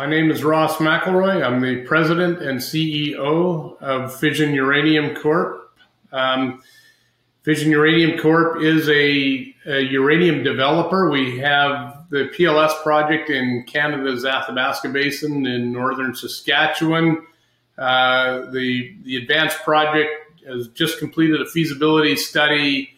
My name is Ross McElroy. I'm the president and CEO of Fission Uranium Corp. Um, Fission Uranium Corp is a, a, uranium developer. We have the PLS project in Canada's Athabasca Basin in northern Saskatchewan. Uh, the, the advanced project has just completed a feasibility study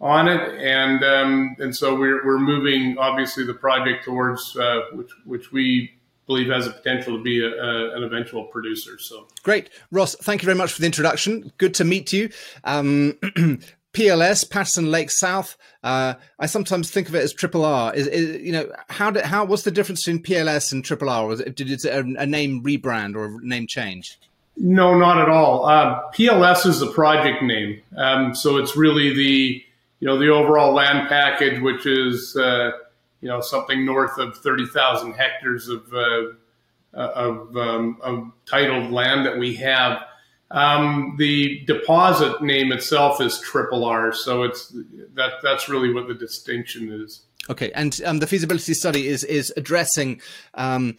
on it, and um, and so we're, we're moving obviously the project towards uh, which which we believe has the potential to be a, a, an eventual producer. So great, Ross. Thank you very much for the introduction. Good to meet you. Um, PLS, Patterson Lake South. Uh, I sometimes think of it as Triple R. Is, is, you know how did, how what's the difference between PLS and Triple R? Was it, did it a, a name rebrand or a name change? No, not at all. Uh, PLS is the project name, um, so it's really the you know the overall land package, which is uh, you know something north of thirty thousand hectares of uh, of, um, of, titled land that we have. Um, the deposit name itself is Triple R, so it's that that's really what the distinction is. Okay, and um, the feasibility study is is addressing um,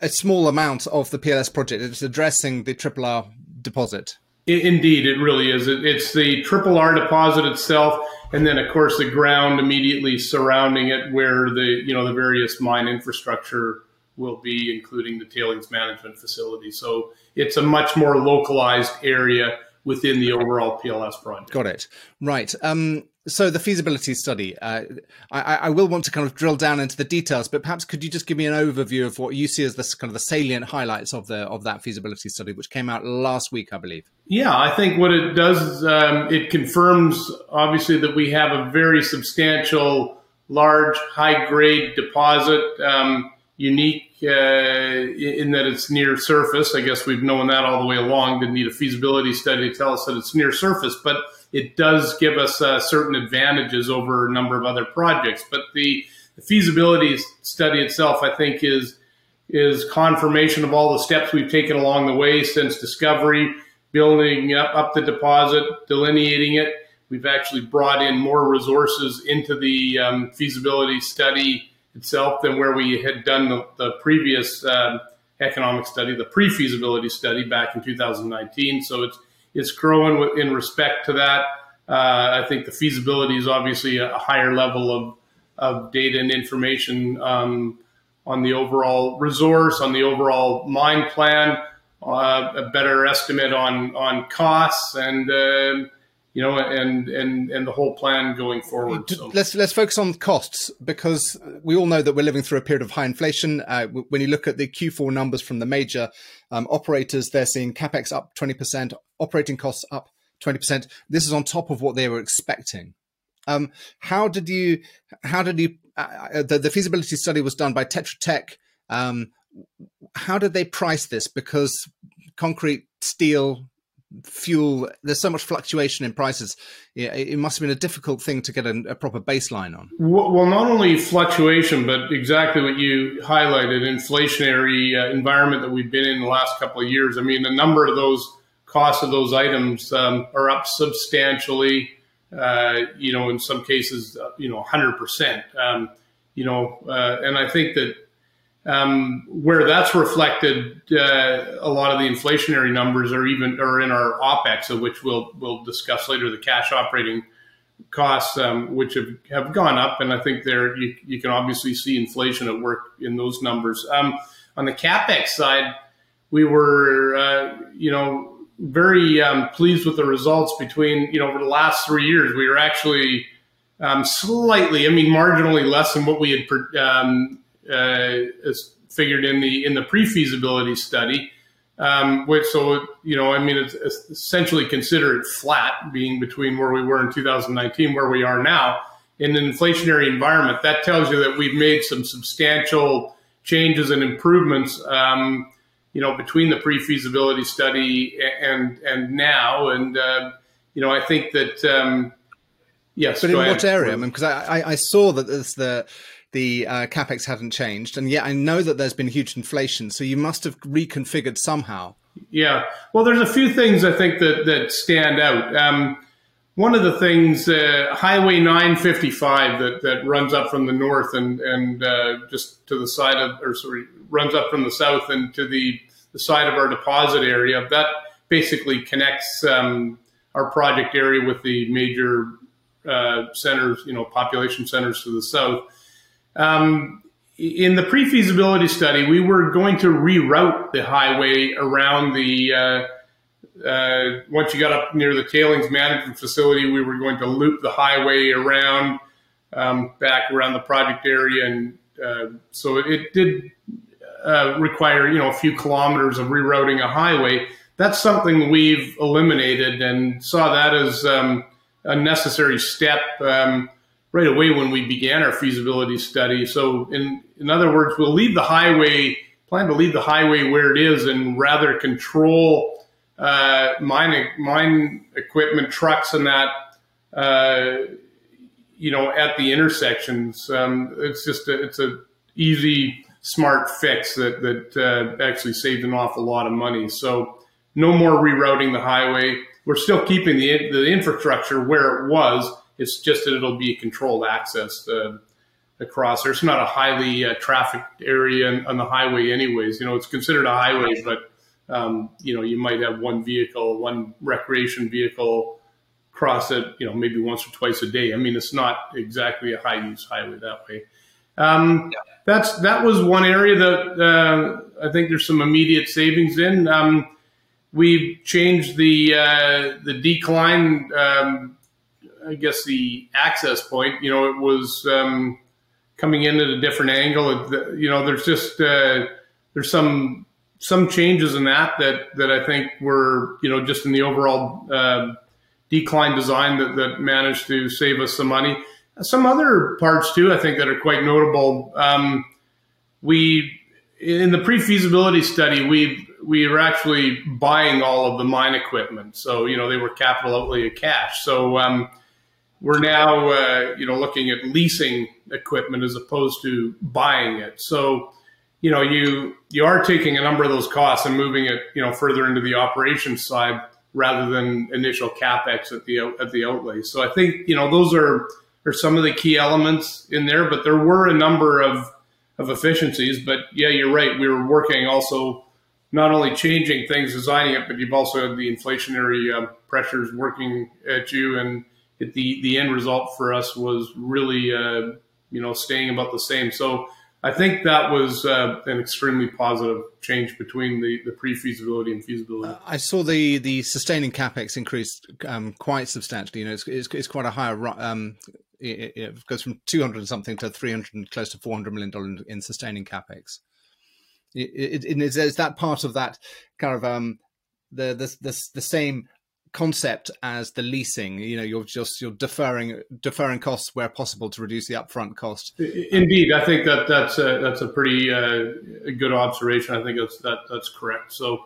a small amount of the PLS project. It's addressing the Triple R deposit. Indeed, it really is. It's the Triple R deposit itself, and then of course the ground immediately surrounding it, where the you know the various mine infrastructure will be, including the tailings management facility. So it's a much more localized area within the overall PLS project. Got it. Right. Um, so the feasibility study, uh, I, I, will want to kind of drill down into the details, but perhaps could you just give me an overview of what you see as the kind of the salient highlights of the of that feasibility study, which came out last week, I believe. Yeah, I think what it does is um, it confirms obviously that we have a very substantial, large, high grade deposit, um, unique uh, in that it's near surface. I guess we've known that all the way along. Didn't need a feasibility study to tell us that it's near surface, but it does give us uh, certain advantages over a number of other projects. But the, the, feasibility study itself, I think, is is confirmation of all the steps we've taken along the way since discovery, building up, up the deposit, delineating it. We've actually brought in more resources into the um, feasibility study itself than where we had done the, the previous uh, economic study, the pre-feasibility study back in 2019. So it's it's growing in respect to that. Uh, I think the feasibility is obviously a higher level of, of data and information um, on the overall resource, on the overall mine plan, uh, a better estimate on on costs, and uh, you know, and and and the whole plan going forward. So. Let's let's focus on costs because we all know that we're living through a period of high inflation. Uh, when you look at the Q4 numbers from the major um, operators, they're seeing capex up twenty percent, operating costs up twenty percent. This is on top of what they were expecting. Um, how did you? How did you? Uh, uh the, the, feasibility study was done by Tetra Tech. Um, how did they price this? Because concrete, steel, fuel there's so much fluctuation in prices it must have been a difficult thing to get a, a, proper baseline on. Well not only fluctuation but exactly what you highlighted inflationary uh, environment that we've been in the last couple of years. I mean a number of those costs of those items um, are up substantially uh, you know in some cases uh, you know 100% um, you know uh, and i think that um, where that's reflected, uh, a lot of the inflationary numbers are even are in our OPEX, of which we'll we'll discuss later. The cash operating costs, um, which have, have gone up, and I think there you, you can obviously see inflation at work in those numbers. Um, on the capex side, we were uh, you know very um, pleased with the results. Between you know over the last three years, we were actually um, slightly, I mean, marginally less than what we had um, uh, is figured in the in the pre-feasibility study. Um, which so you know I mean it's, it's essentially considered flat, being between where we were in 2019 where we are now in an inflationary environment. That tells you that we've made some substantial changes and improvements. Um, you know between the pre-feasibility study and and now, and uh, you know I think that. Um, Yes, but in ahead. what area? Because I, I, I, saw that there's the the uh, capex hadn't changed, and yet I know that there's been huge inflation. So you must have reconfigured somehow. Yeah, well, there's a few things I think that that stand out. Um, one of the things, uh, Highway 955 that, that runs up from the north and and uh, just to the side of, or sorry, runs up from the south and to the, the side of our deposit area. That basically connects um, our project area with the major uh, centers, you know, population centers to the south. Um, in the pre-feasibility study, we were going to reroute the highway around the. Uh, uh, once you got up near the tailings management facility, we were going to loop the highway around um, back around the project area, and uh, so it, did uh, require you know a few kilometers of rerouting a highway. That's something we've eliminated and saw that as um, a necessary step um, right away when we began our feasibility study. So, in in other words, we'll leave the highway, plan to leave the highway where it is, and rather control uh, mine mine equipment, trucks, and that. Uh, you know, at the intersections, um, it's just a, it's a easy, smart fix that that uh, actually saved an awful lot of money. So, no more rerouting the highway we're still keeping the the infrastructure where it was. It's just that it'll be controlled access uh, across. There's not a highly uh, trafficked area on the highway, anyways. You know, it's considered a highway, but um, you know, you might have one vehicle, one recreation vehicle cross it. You know, maybe once or twice a day. I mean, it's not exactly a high use highway that way. Um, yeah. That's that was one area that uh, I think there's some immediate savings in. Um, we've changed the uh, the decline. Um, I guess the access point. You know, it was um, coming in at a different angle. You know, there's just uh, there's some some changes in that that that I think were you know just in the overall uh, decline design that that managed to save us some money. Some other parts too, I think that are quite notable. Um, we in the pre-feasibility study, we we were actually buying all of the mine equipment. So you know they were capital outlay of cash. So um, we're now uh, you know looking at leasing equipment as opposed to buying it. So you know you you are taking a number of those costs and moving it you know further into the operations side rather than initial capex at the at the outlay. So I think you know those are are some of the key elements in there. But there were a number of of efficiencies. But yeah, you're right. We were working also not only changing things, designing it, but you've also had the inflationary uh, pressures working at you, and it, the the end result for us was really uh, you know staying about the same. So. I think that was uh, an extremely positive change between the, the pre feasibility and feasibility. Uh, I saw the the sustaining capex increased um, quite substantially. You know, it's, it's, it's quite a higher um, it, goes from 200 something to 300 and close to 400 million dollars in sustaining capex is that part of that kind of um the the the, the same concept as the leasing you know you're just you're deferring deferring costs where possible to reduce the upfront cost. Indeed i think that that's a, that's a pretty uh, good observation. I think that's that that's correct. So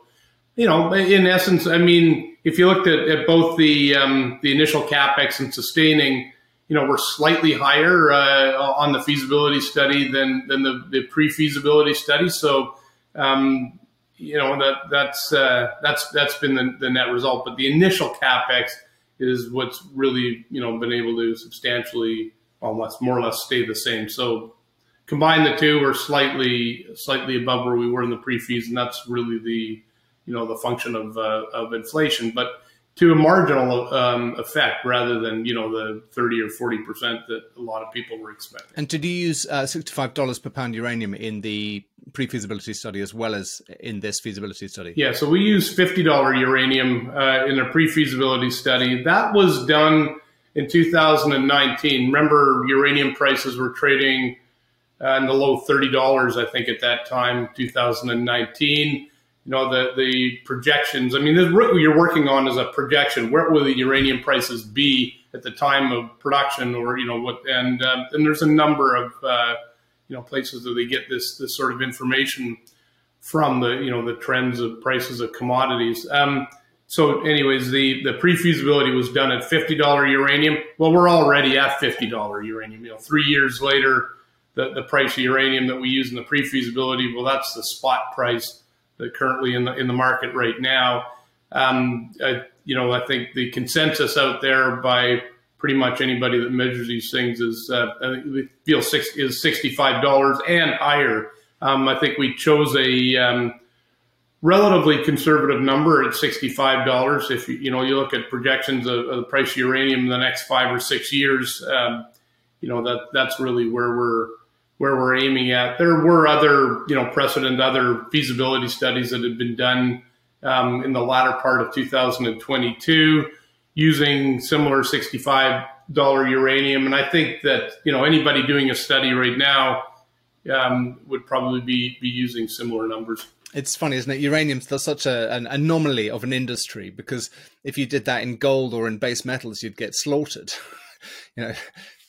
you know in essence i mean if you looked at, at both the um, the initial capex and sustaining you know, we're slightly higher uh, on the feasibility study than than the, the pre-feasibility study. So, um, you know, that that's uh, that's that's been the, the, net result. But the initial capex is what's really you know been able to substantially, almost more or less, stay the same. So, combine the two, we're slightly slightly above where we were in the pre-fees, and that's really the you know the function of uh, of inflation, but to a marginal um, effect rather than you know the 30 or 40 percent that a lot of people were expecting. And did you use uh, $65 per pound uranium in the pre-feasibility study as well as in this feasibility study? Yeah, so we used $50 uranium uh, in a pre-feasibility study. That was done in 2019. Remember, uranium prices were trading uh, in the low $30, I think, at that time, 2019 you know the the projections. I mean, this, what you're working on is a projection. Where will the uranium prices be at the time of production, or you know what? And um, and there's a number of uh, you know places that they get this this sort of information from the you know the trends of prices of commodities. Um, so, anyways, the the pre feasibility was done at fifty dollar uranium. Well, we're already at fifty dollar uranium. You know, three years later, the the price of uranium that we use in the pre feasibility, well, that's the spot price currently in the in the market right now. Um, I, you know, I think the consensus out there by pretty much anybody that measures these things is uh, I think we feel six, is sixty five dollars and higher Um, I think we chose a um, relatively conservative number at sixty-five dollars. If you you know you look at projections of, of, the price of uranium in the next five or six years, um, you know that that's really where we're where we're aiming at. There were other you know precedent, other feasibility studies that had been done um, in the latter part of 2022 using similar sixty-five dollar uranium, and I think that you know anybody doing a study right now um, would probably be be using similar numbers. It's funny, isn't it? Uranium's such a, an anomaly of an industry because if you did that in gold or in base metals, you'd get slaughtered. you know,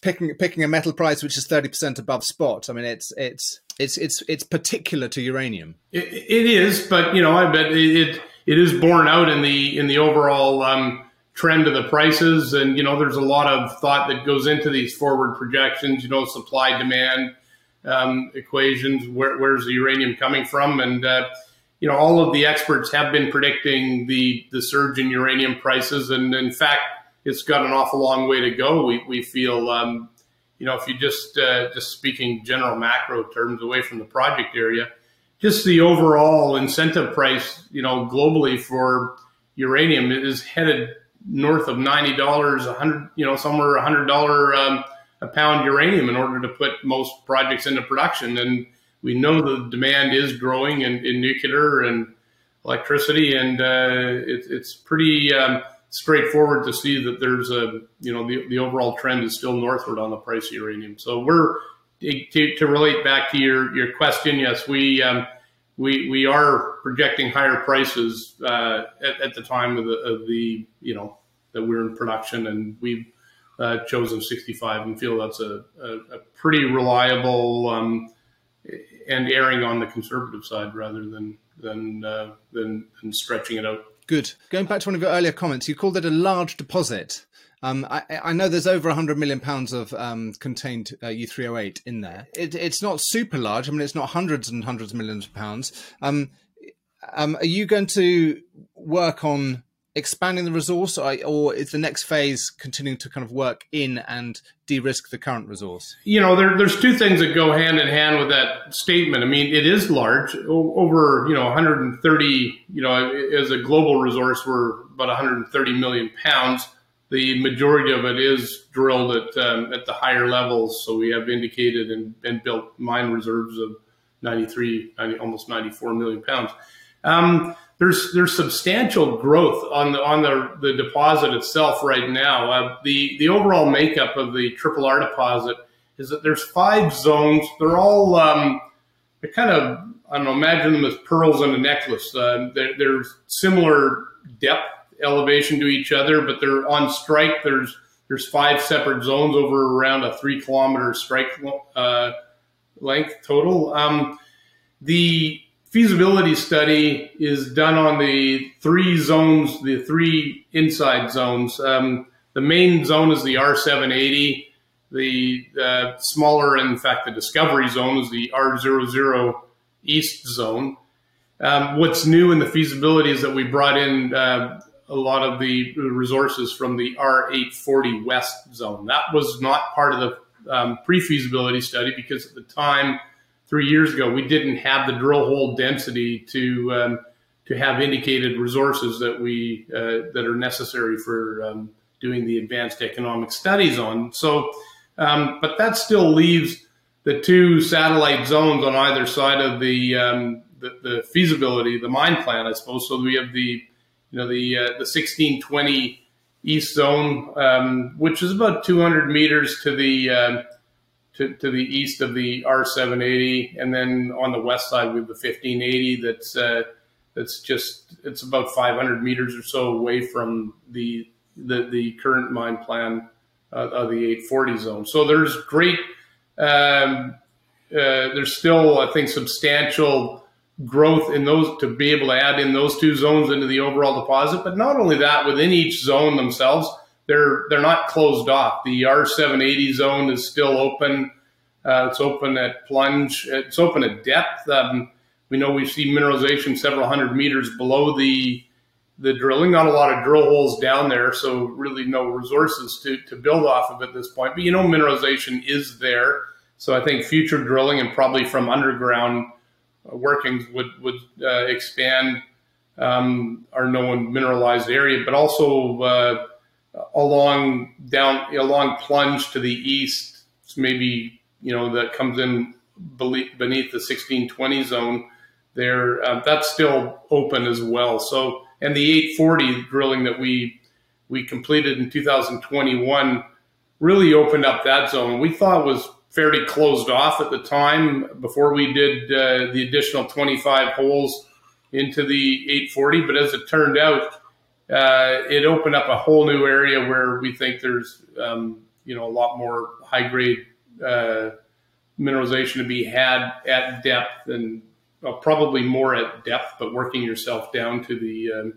picking picking a metal price which is thirty percent above spot. I mean, it's it's it's it's it's particular to uranium. it, it is, but you know, I bet it it is borne out in the in the overall um, trend of the prices, and you know, there's a lot of thought that goes into these forward projections. You know, supply demand um, equations. Where, where's the uranium coming from? And uh, you know, all of the experts have been predicting the the surge in uranium prices, and in fact, it's got an awful long way to go. We we feel. Um, you know, if you just uh, just speaking general macro terms away from the project area, just the overall incentive price, you know, globally for uranium is headed north of ninety dollars, a hundred, you know, somewhere a hundred dollar um, a pound uranium in order to put most projects into production. And we know the demand is growing in, in nuclear and electricity, and uh, it, it's pretty um, straightforward to see that there's a you know the, the overall trend is still northward on the price of uranium. So we're to, to relate back to your your question. Yes, we. Um, we, we are projecting higher prices uh, at, at, the time of the, of the you know that we're in production, and we've uh, chosen 65 and feel that's a, a, a pretty reliable um, and erring on the conservative side rather than than, uh, than than stretching it out. Good. Going back to one of your earlier comments, you called it a large deposit. Um, I, I, know there's over 100 million pounds of um, contained uh, U3O8 in there. It, it's not super large. I mean, it's not hundreds and hundreds of millions of pounds. Um, um are you going to work on expanding the resource, or is the next phase continuing to kind of work in and de-risk the current resource? You know, there, there's two things that go hand in hand with that statement. I mean, it is large, over you know 130. You know, as a global resource, we're about 130 million pounds. The majority of it is drilled at um, at the higher levels, so we have indicated and, and built mine reserves of 93, 90, almost 94 million pounds. Um, there's there's substantial growth on the on the, the deposit itself right now. Uh, the the overall makeup of the Triple R deposit is that there's five zones. They're all um, they're kind of I don't know. Imagine them as pearls in a necklace. Uh, they're, they're, similar depth elevation to each other, but they're on strike. There's there's five separate zones over around a three kilometer strike uh, length total. Um, the feasibility study is done on the three zones, the three inside zones. Um, the main zone is the R780. The uh, smaller, in fact, the discovery zone is the R00 East zone. Um, what's new in the feasibility is that we brought in uh, a lot of the resources from the R840 West zone. That was not part of the um, pre feasibility study because at the time, three years ago, we didn't have the drill hole density to um, to have indicated resources that we uh, that are necessary for um, doing the advanced economic studies on. So, um, but that still leaves the two satellite zones on either side of the, um, the, the feasibility, the mine plan, I suppose. So we have the you know the uh, the 1620 east zone, um, which is about 200 meters to the um, to, to the east of the R780, and then on the west side we have the 1580. That's uh, that's just it's about 500 meters or so away from the the, the current mine plan uh, of the 840 zone. So there's great. Um, uh, there's still, I think, substantial growth in those to be able to add in those two zones into the overall deposit. But not only that, within each zone themselves, they're they're not closed off. The R780 zone is still open. Uh, it's open at plunge. It's open at depth. Um, we know we see mineralization several hundred meters below the the drilling. Not a lot of drill holes down there, so really no resources to to build off of at this point. But you know, mineralization is there. So I think future drilling and probably from underground workings would would uh, expand um, our known mineralized area, but also uh, along down along plunge to the east, maybe you know that comes in beneath the 1620 zone. There, uh, that's still open as well. So, and the 840 drilling that we we completed in 2021 really opened up that zone. We thought was fairly closed off at the time before we did uh, the additional 25 holes into the 840. But as it turned out, uh, it opened up a whole new area where we think there's um, you know a lot more high grade uh, mineralization to be had at depth and well, probably more at depth, but working yourself down to the um,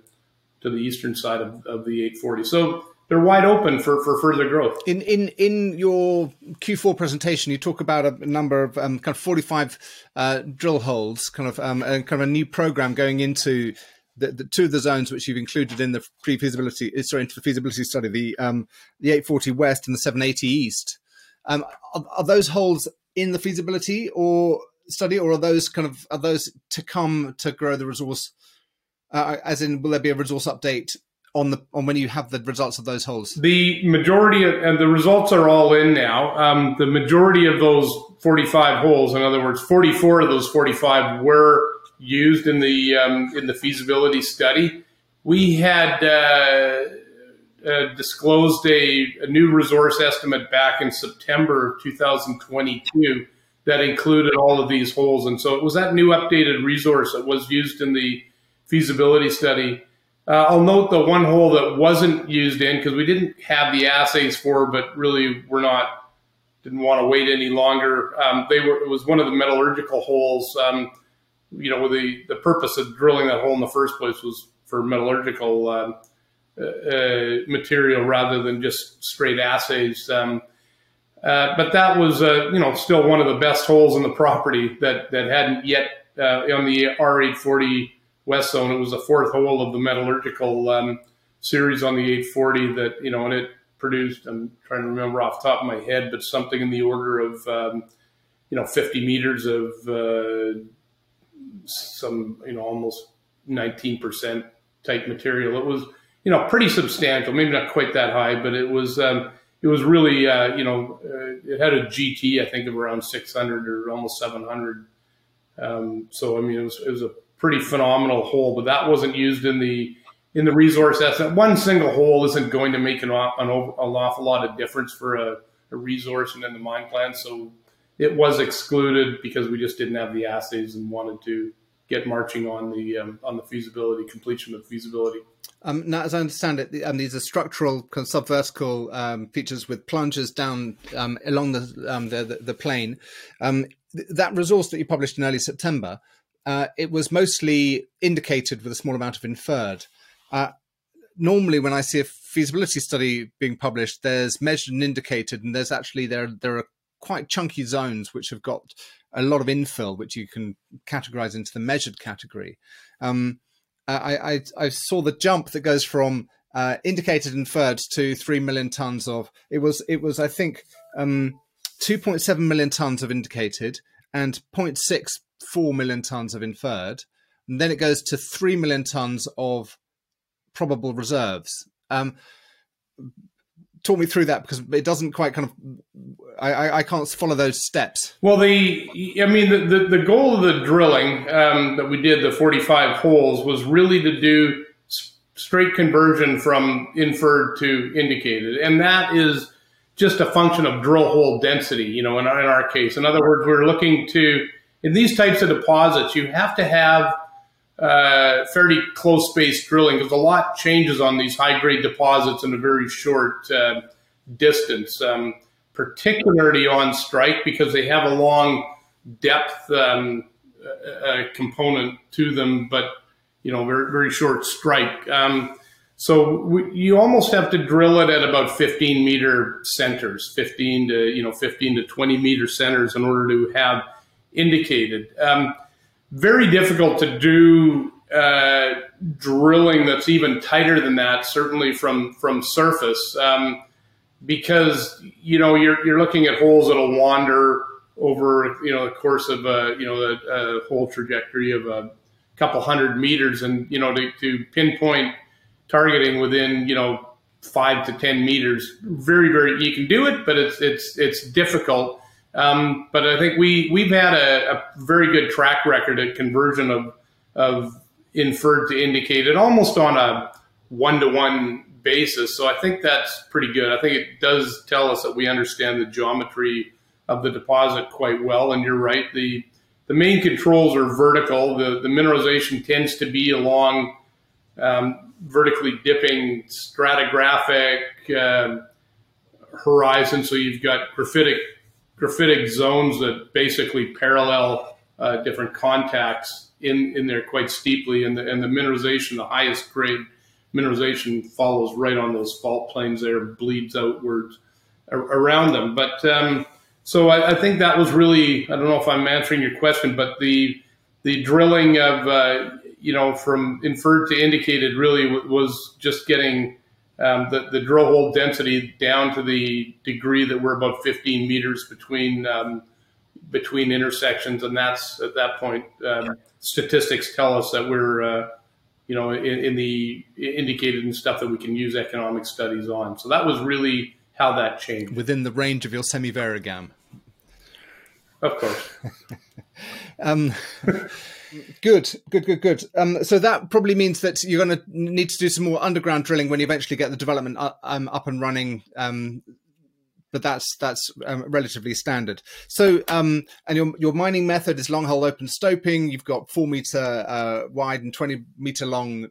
to the eastern side of, of the 840. So they're wide open for, for further growth. In in in your Q4 presentation, you talk about a number of um, kind of 45 uh, drill holes, kind of um, kind of a new program going into the, the, two of the zones which you've included in the pre-feasibility, uh, sorry, into the feasibility study, the um, the 840 west and the 780 east. Um, are, are those holes in the feasibility or study, or are those kind of are those to come to grow the resource? Uh, as in, will there be a resource update on the on when you have the results of those holes? The majority of, and the results are all in now. Um, the majority of those 45 holes, in other words, 44 of those 45 were used in the um, in the feasibility study. We had uh, uh, disclosed a, a, new resource estimate back in September of 2022 that included all of these holes, and so it was that new updated resource that was used in the feasibility study uh, I'll note the one hole that wasn't used in because we didn't have the assays for, but really we're not didn't want to wait any longer. Um, they were it was one of the metallurgical holes. Um, you know, the the purpose of drilling that hole in the first place was for metallurgical um, uh, uh, material rather than just straight assays. Um, uh, but that was uh, you know still one of the best holes in the property that that hadn't yet uh, on the R840 West Zone. It was the fourth hole of the metallurgical um, series on the 840 that, you know, and it produced, I'm trying to remember off the top of my head, but something in the order of, um, you know, 50 meters of uh, some, you know, almost 19% type material. It was, you know, pretty substantial, maybe not quite that high, but it was, um, it was really, uh, you know, uh, it had a GT, I think, of around 600 or almost 700. Um, so, I mean, it was, it was a pretty phenomenal hole, but that wasn't used in the in the resource estimate. One single hole isn't going to make an, an, an awful lot of difference for a, a resource and in the mine plan. So it was excluded because we just didn't have the assays and wanted to get marching on the um, on the feasibility completion of feasibility. Um, now, as I understand it, um, these are structural kind of subvertical um, features with plungers down um, along the, um, the, the, the plane. Um, th- that resource that you published in early September uh, it was mostly indicated with a small amount of inferred. Uh, normally, when I see a feasibility study being published, there's measured and indicated, and there's actually there there are quite chunky zones which have got a lot of infill, which you can categorize into the measured category. Um, I, I, I, saw the jump that goes from uh, indicated inferred to three million tons of it was it was I think um, 2.7 million tons of indicated and 0.64 million tons of inferred. And then it goes to 3 million tons of probable reserves. Um, talk me through that because it doesn't quite kind of I, I, can't follow those steps. Well, the I mean the the, the goal of the drilling um, that we did the 45 holes was really to do straight conversion from inferred to indicated, and that is just a function of drill hole density. You know, in, in our case, in other words, we're looking to in these types of deposits, you have to have uh, fairly close space drilling because a lot changes on these high grade deposits in a very short uh, distance, um, particularly on strike because they have a long depth um, uh, component to them, but you know very very short strike. Um, so we, you almost have to drill it at about 15 meter centers, 15 to you know 15 to 20 meter centers in order to have indicated. Um, very difficult to do uh, drilling that's even tighter than that, certainly from from surface, um, because you know you're you're looking at holes that'll wander over you know the course of a you know a, a whole trajectory of a couple hundred meters, and you know to, to pinpoint targeting within you know five to ten meters, very very you can do it, but it's it's it's difficult. Um, but I think we we've had a, a very good track record at conversion of of inferred to indicated, almost on a one to one basis. So I think that's pretty good. I think it does tell us that we understand the geometry of the deposit quite well. And you're right, the the main controls are vertical. The the mineralization tends to be along um, vertically dipping stratigraphic uh, horizon. So you've got graphitic graphitic zones that basically parallel uh, different contacts in, in there quite steeply, and the, and the mineralization, the highest grade mineralization, follows right on those fault planes there, bleeds outwards around them. But um, so I, I, think that was really I don't know if I'm answering your question, but the the drilling of uh, you know from inferred to indicated really was just getting um, the, the drill hole density down to the degree that we're about 15 meters between um, between intersections, and that's at that point um, statistics tell us that we're uh, you know in, in, the indicated and stuff that we can use economic studies on. So that was really how that changed within the range of your semi-variogram. Of course. um, Good, good, good, good. Um, so that probably means that you're going to need to do some more underground drilling when you eventually get the development up, uh, um, up and running. Um, but that's that's um, relatively standard. So, um, and your your mining method is long hole open stoping. You've got four meter uh, wide and twenty meter long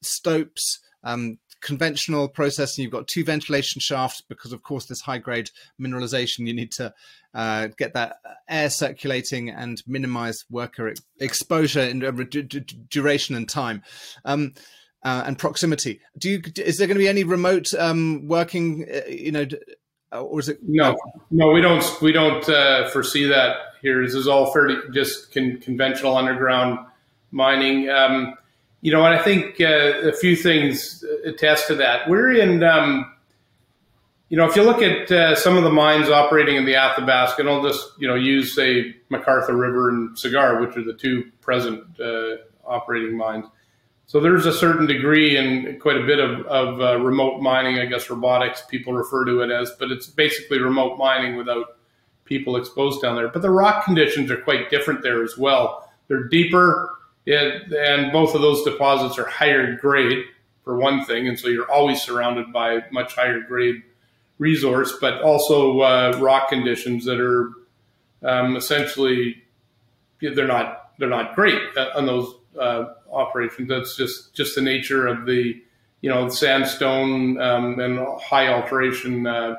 stopes. um, conventional processing, you've got two ventilation shafts because, of course, this high grade mineralization, you need to uh, get that air circulating and minimize worker exposure in uh, duration and time. Um, uh, and proximity. Do you? Is there going to be any remote um, working? Uh, you know, or is it? No, no, we don't. We don't uh, foresee that here. This is all fairly just con- conventional underground mining. Um, you know, and I think uh, a few things attest to that. We're in, um, you know, if you look at uh, some of the mines operating in the Athabasca, and I'll just, you know, use, say, McArthur River and Cigar, which are the two present uh, operating mines. So there's a certain degree and quite a bit of, of uh, remote mining, I guess robotics people refer to it as, but it's basically remote mining without people exposed down there. But the rock conditions are quite different there as well. They're deeper it, and both of those deposits are higher grade for one thing, and so you're always surrounded by much higher grade resource, but also uh, rock conditions that are um, essentially they're not they're not great on those uh, operations. That's just just the nature of the you know sandstone um, and high alteration uh,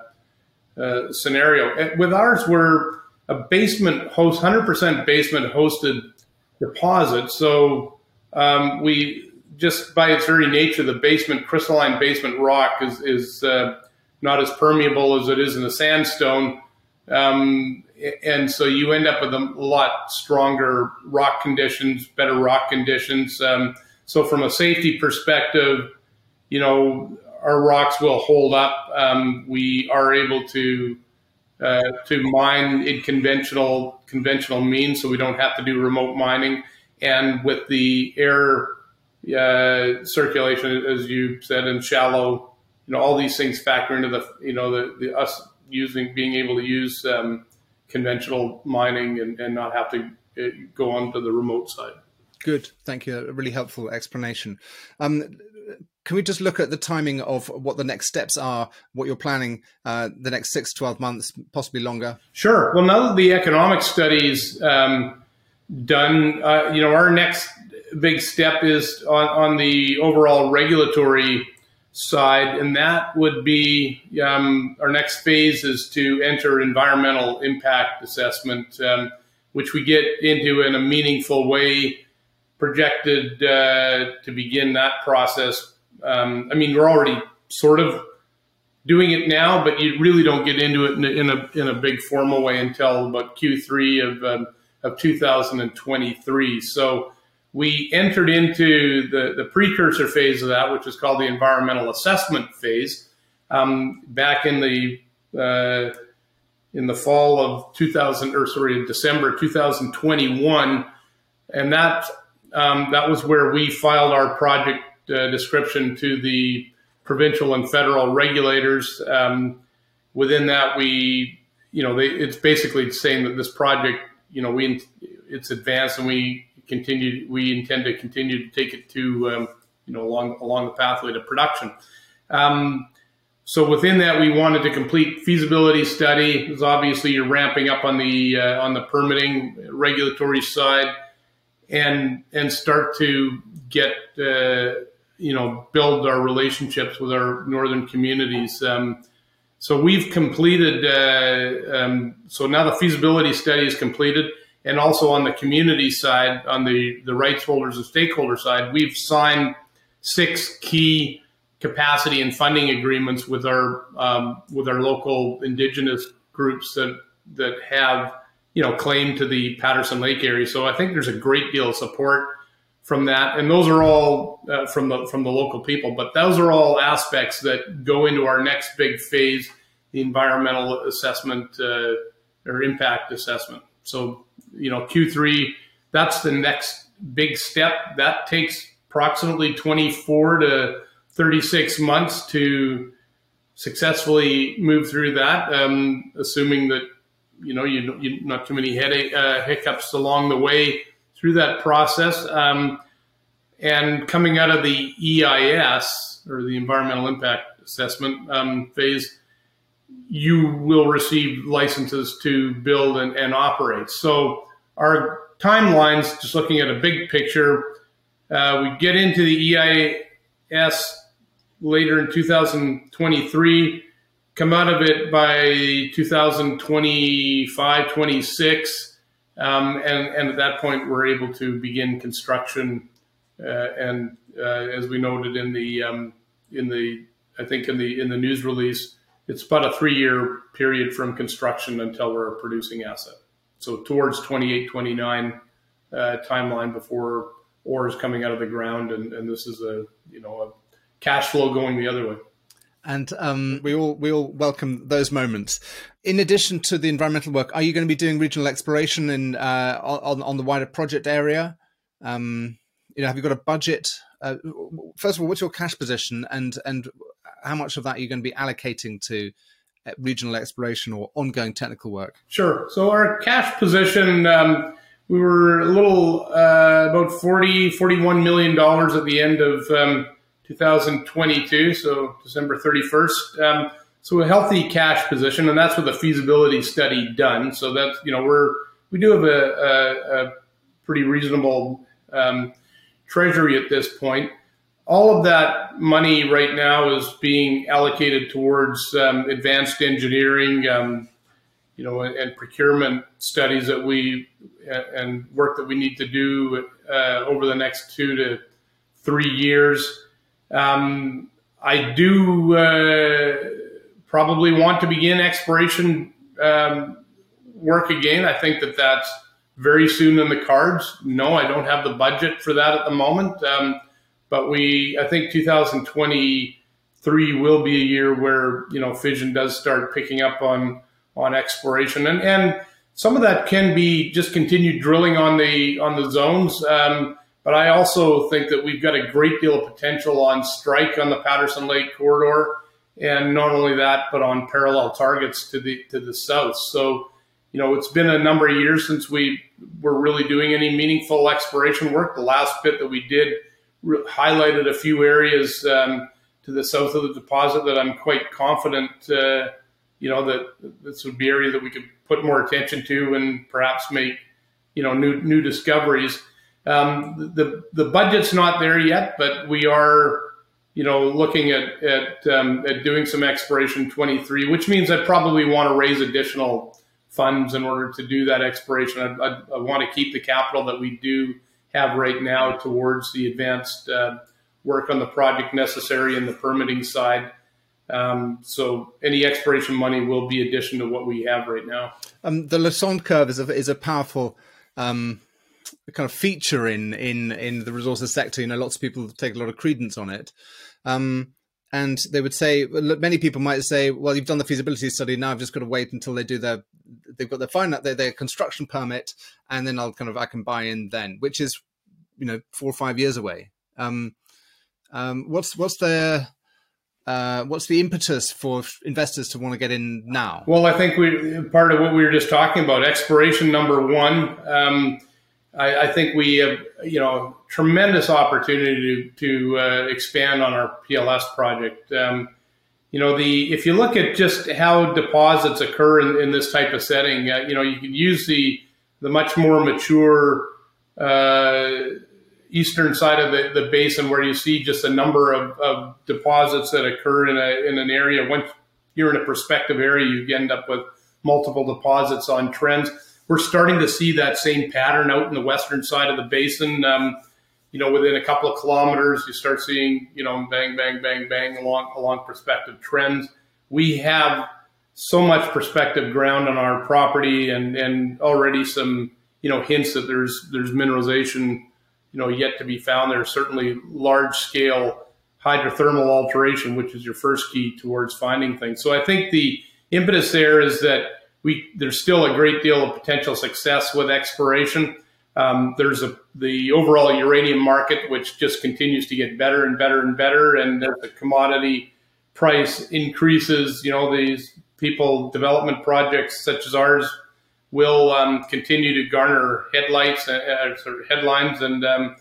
uh scenario. With ours, we're a basement host, hundred percent basement hosted deposit. So um, we just by its very nature, the basement crystalline basement rock is is uh, not as permeable as it is in the sandstone, um, and so you end up with a lot stronger rock conditions, better rock conditions. Um, so from a safety perspective, you know our rocks will hold up. Um, we are able to uh, to mine in conventional conventional means, so we don't have to do remote mining. And with the air uh, circulation, as you said, and shallow, you know, all these things factor into the, you know, the, the us using being able to use um, conventional mining and, and not have to uh, go on to the remote side. Good, thank you. A really helpful explanation. Um, can we just look at the timing of what the next steps are, what you're planning uh, the next six, 12 months, possibly longer? Sure. Well, now that the economic studies um, done, uh, you know, our next big step is on, on the overall regulatory side, and that would be um, our next phase is to enter environmental impact assessment, um, which we get into in a meaningful way projected uh, to begin that process um, I mean, we're already sort of doing it now, but you really don't get into it in a, in a, in a big formal way until about Q3 of, um, of 2023. So we entered into the, the precursor phase of that, which is called the environmental assessment phase, um, back in the uh, in the fall of 2000 or sorry, December 2021, and that um, that was where we filed our project uh, description to the provincial and federal regulators. Um, within that, we you know they, it's basically saying that this project you know we it's advanced and we continue we intend to continue to take it to um, you know along along the pathway to production. Um, so within that, we wanted to complete feasibility study. Because obviously you're ramping up on the uh, on the permitting regulatory side, and and start to get uh, you know build our relationships with our northern communities. Um, so we've completed. Uh, um, so now the feasibility study is completed, and also on the community side, on the the rights holders and stakeholder side, we've signed six key capacity and funding agreements with our um, with our local indigenous groups that that have you know claim to the Patterson Lake area. So I think there's a great deal of support from that, and those are all uh, from the from the local people. But those are all aspects that go into our next big phase, the environmental assessment uh, or impact assessment. So you know Q3, that's the next big step. That takes approximately 24 to 36 months to successfully move through that, um, assuming that you know you, you not too many headache uh, hiccups along the way through that process. Um, and coming out of the EIS or the environmental impact assessment um, phase, you will receive licenses to build and, and, operate. So our timelines, just looking at a big picture, uh, we get into the EIS later in 2023, come out of it by 2025, 26. Um, and, and at that point, we're able to begin construction. Uh, and uh, as we noted in the um, in the I think in the in the news release, it's about a three year period from construction until we're a producing asset. So towards 28, 29 uh, timeline before ore is coming out of the ground, and, and this is a you know a cash flow going the other way. And um, we all we all welcome those moments. In addition to the environmental work, are you going to be doing regional exploration in uh, on on the wider project area? Um, you know, have you got a budget? Uh, first of all, what's your cash position, and and how much of that are you going to be allocating to uh, regional exploration or ongoing technical work? Sure. So our cash position, um, we were a little uh, about 40, 41 million dollars at the end of um, 2022, so December 31st. Um, so a healthy cash position, and that's with a feasibility study done. So that's you know we're we do have a, a, a pretty reasonable um, treasury at this point. All of that money right now is being allocated towards um, advanced engineering, um, you know, and, and, procurement studies that we and work that we need to do uh, over the next two to three years. Um, I do uh, probably want to begin exploration um, work again. I think that that's very soon in the cards. No, I don't have the budget for that at the moment. Um, but we, I think 2023 will be a year where you know fission does start picking up on on exploration, and and some of that can be just continued drilling on the on the zones. Um, but I also think that we've got a great deal of potential on strike on the Patterson Lake corridor, and not only that, but on parallel targets to the to the south. So, you know, it's been a number of years since we were really doing any meaningful exploration work. The last bit that we did re- highlighted a few areas um, to the south of the deposit that I'm quite confident, uh, you know, that this would be area that we could put more attention to and perhaps make, you know, new new discoveries. Um, the the budget's not there yet, but we are, you know, looking at at, um, at doing some exploration 23, which means I probably want to raise additional funds in order to do that exploration. I, I, I want to keep the capital that we do have right now towards the advanced uh, work on the project necessary in the permitting side. Um, so any exploration money will be addition to what we have right now. Um, the Lassonde curve is a, is a powerful um, kind of feature in in in the resources sector. You know, lots of people take a lot of credence on it. Um, and they would say many people might say, "Well, you've done the feasibility study. Now I've just got to wait until they do their they've got their final their, their construction permit, and then I'll kind of I can buy in then, which is you know four or five years away. Um, um, what's what's the uh, what's the impetus for investors to want to get in now? Well, I think we part of what we were just talking about exploration number one. Um, I, I, think we have you know tremendous opportunity to, to uh, expand on our PLS project. Um, you know the if you look at just how deposits occur in, in this type of setting, uh, you know you can use the the much more mature uh, eastern side of the, the basin where you see just a number of, of deposits that occur in a in an area. Once you're in a prospective area, you end up with multiple deposits on trends. We're starting to see that same pattern out in the western side of the basin. Um, you know, within a couple of kilometers, you start seeing, you know, bang, bang, bang, bang along along prospective trends. We have so much prospective ground on our property, and and already some, you know, hints that there's there's mineralization, you know, yet to be found. There's certainly large scale hydrothermal alteration, which is your first key towards finding things. So I think the impetus there is that we there's still a great deal of potential success with exploration. Um, there's a the overall uranium market, which just continues to get better and better and better. And as the commodity price increases, you know, these people development projects such as ours will um, continue to garner headlights, uh, uh, sort of headlines, and um,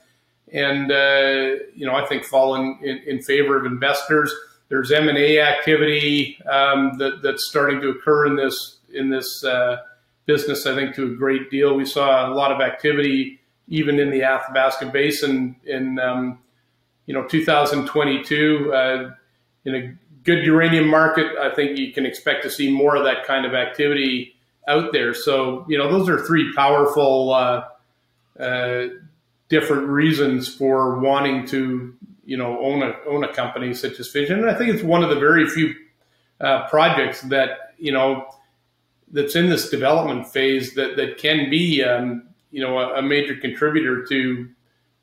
and uh, you know, I think fall in, in, in, favor of investors. There's M and A activity um, that, that's starting to occur in this in this. Uh, business, I think, to a great deal. We saw a lot of activity even in the Athabasca Basin in, um, you know, 2022. Uh, in a good uranium market, I think you can expect to see more of that kind of activity out there. So, you know, those are three powerful, uh, uh, different reasons for wanting to, you know, own a own a company such as Fission. And I think it's one of the very few uh, projects that you know that's in this development phase that that can be um, you know a, a, major contributor to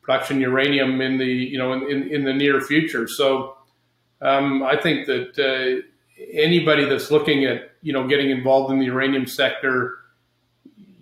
production uranium in the you know in, in, in the near future. So um, I think that uh, anybody that's looking at you know getting involved in the uranium sector,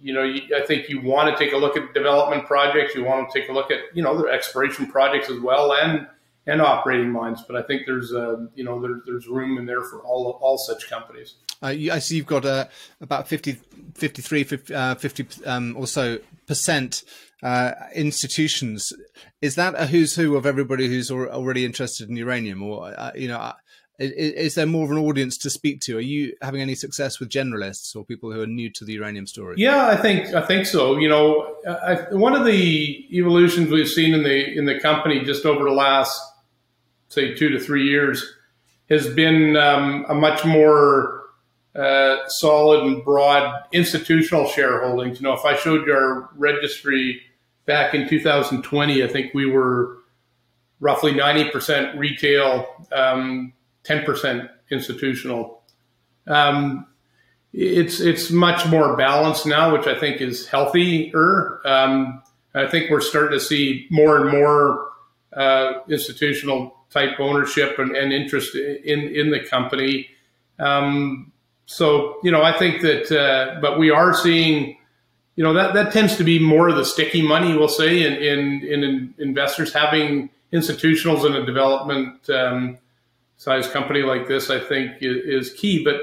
you know, I think you want to take a look at development projects. You want to take a look at you know the exploration projects as well and and operating mines. But I think there's uh, you know there, there's room in there for all all such companies. Uh, I see you've got uh, about 50, 53, 50, uh, 50 um, or so percent uh, institutions. Is that a who's who of everybody who's already interested in uranium, or uh, you know? Is, is, there more of an audience to speak to? Are you having any success with generalists or people who are new to the uranium story? Yeah, I think I think so. You know, I, one of the evolutions we've seen in the in the company just over the last say two to three years has been um, a much more uh, solid and broad institutional shareholdings. You know, if I showed you our registry back in 2020, I think we were roughly 90% retail, um, 10% institutional. Um, it's it's much more balanced now, which I think is healthier. Um, I think we're starting to see more and more uh, institutional type ownership and, and, interest in in the company. Um, so you know, I think that, uh, but we are seeing, you know, that that tends to be more of the sticky money, we'll say, in in, in investors having institutionals in a development um, size company like this. I think is, key, but.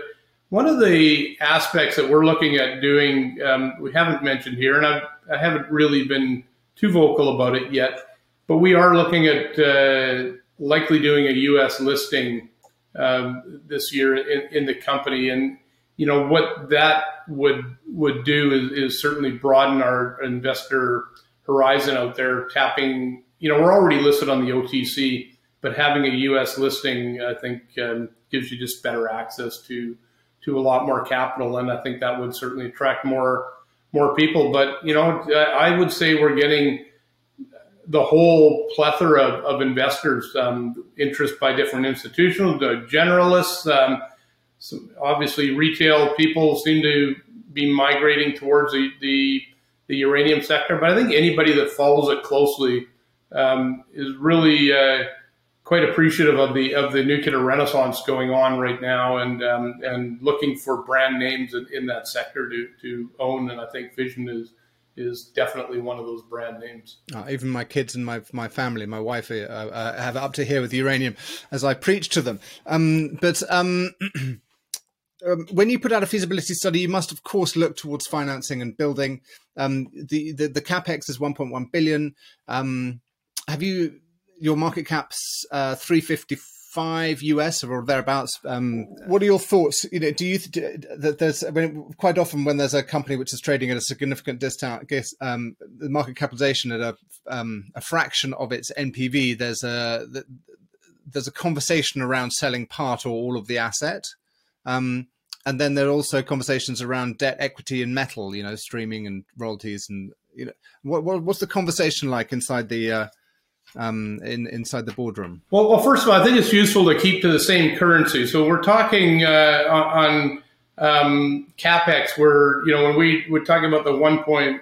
One of the aspects that we're looking at doing, um, we haven't mentioned here, and I've, I have not really been too vocal about it yet, but we are looking at uh, likely doing a U.S. listing um, this year in, in, the company. And you know what that would would do is, is, certainly broaden our investor horizon out there. Tapping, you know, we're already listed on the OTC, but having a U.S. listing, I think, um, gives you just better access to to a lot more capital, and I think that would certainly attract more more people. But you know, I would say we're getting the whole plethora of, of investors, um, interest by different institutions, the generalists. Um, obviously, retail people seem to be migrating towards the, the, the, uranium sector, but I think anybody that follows it closely um, is really uh, quite appreciative of the of the nuclear renaissance going on right now, and um, and looking for brand names in, in, that sector to to own. And I think Fission is is definitely one of those brand names. Uh, even my kids and my my family, my wife, uh, uh, have up to here with uranium, as I preach to them. Um, but um, um, when you put out a feasibility study, you must of course look towards financing and building. Um, the, the, the capex is 1.1 billion. Um, have you your market cap's uh, 354? five US or thereabouts. Um, what are your thoughts? You know, do you th- that there's I mean, quite often when there's a company which is trading at a significant discount, guess, um, the market capitalization at a, um, a fraction of its NPV, there's a there's a conversation around selling part or all of the asset. Um, and then there are also conversations around debt, equity, and metal. You know, streaming and royalties, and you know, what, what what's the conversation like inside the uh, um, in inside the boardroom? Well, well, first of all, I think it's useful to keep to the same currency. So we're talking uh, on um, capex, where you know when we we're talking about the one point,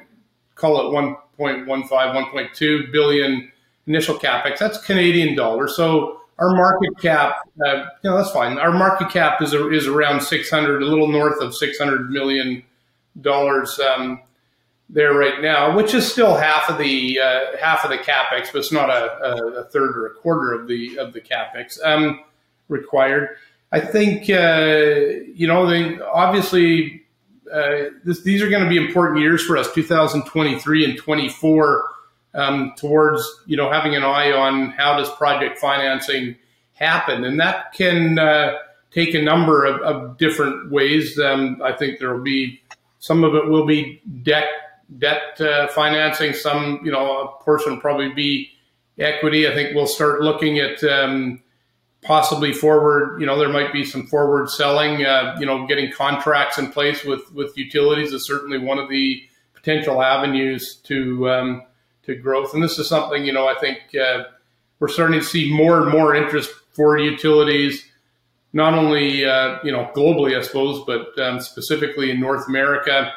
call it 1.15, 1.2 billion initial capex. That's Canadian dollars. So our market cap, uh, you know, that's fine. Our market cap is is around 600, a little north of 600 million dollars um, there right now, which is still half of the uh, half of the capex, but it's not a, a, third or a quarter of the of the capex um, required. I think uh, you know, they, obviously, uh, this, these are going to be important years for us, 2023 and 24 um, towards you know having an eye on how does project financing happen, and that can uh, take a number of, of different ways. Um, I think there will be some of it will be debt debt uh, financing. Some you know a portion probably be equity. I think we'll start looking at. Um, possibly forward, you know, there might be some forward selling, uh, you know, getting contracts in place with, with utilities is certainly one of the potential avenues to, um, to growth. And this is something, you know, I think uh, we're starting to see more and more interest for utilities, not only, uh, you know, globally, I suppose, but um, specifically in North America,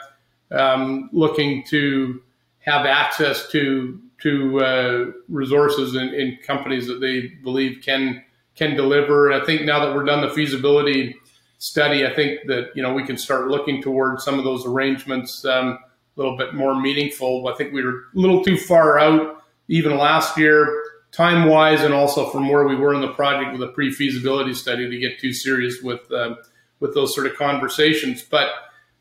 um, looking to have access to to uh, resources and, companies that they believe can can deliver. And I think now that we're done the feasibility study, I think that you know we can start looking towards some of those arrangements. Um, a little bit more meaningful. I think we were a little too far out even last year, time wise, and also from where we were in the project with a pre feasibility study to get too serious with uh, with those sort of conversations. But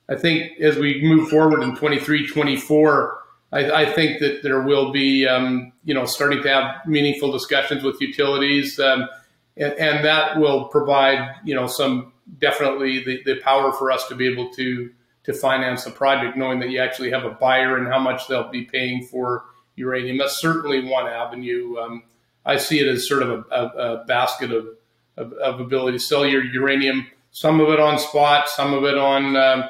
I think as we move forward in 23, 24, I, I think that there will be, um, you know, starting to have meaningful discussions with utilities, um, and, and, that will provide, you know, some definitely the, the power for us to be able to to finance the project, knowing that you actually have a buyer and how much they'll be paying for uranium. That's certainly one avenue. Um, I see it as sort of a, a, a basket of, of, of, ability to sell your uranium, some of it on spot, some of it on um,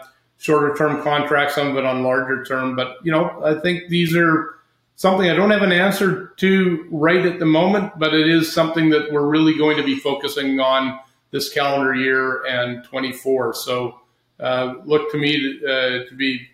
shorter term contracts, some of it on larger term. But, you know, I think these are something I don't have an answer to right at the moment, but it is something that we're really going to be focusing on this calendar year and 24. So, uh, look to me to, uh, to be,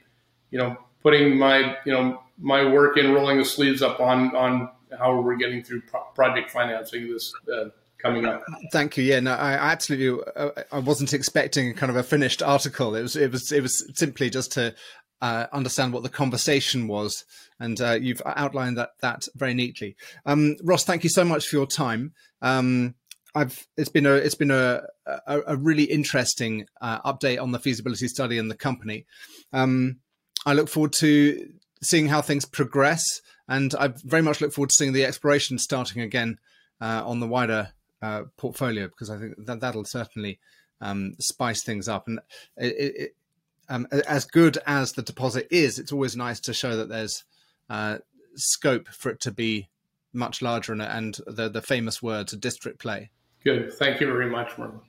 you know, putting my, you know, my work in rolling the sleeves up on, on how we're getting through pro- project financing this uh, coming up. Thank you. Yeah, no, I absolutely, uh, I wasn't expecting kind of a finished article. It was, it was, it was simply just to uh, understand what the conversation was, and uh, you've outlined that that very neatly. Um, Ross, thank you so much for your time. Um, I've it's been a it's been a a, a really interesting uh, update on the feasibility study and the company. Um, I look forward to seeing how things progress, and I very much look forward to seeing the exploration starting again uh, on the wider uh, portfolio because I think that that'll certainly um, spice things up. And it, it, um, as good as the deposit is, it's always nice to show that there's uh, scope for it to be much larger and, and the the famous words district play. Good. Thank you very much, Mervyn.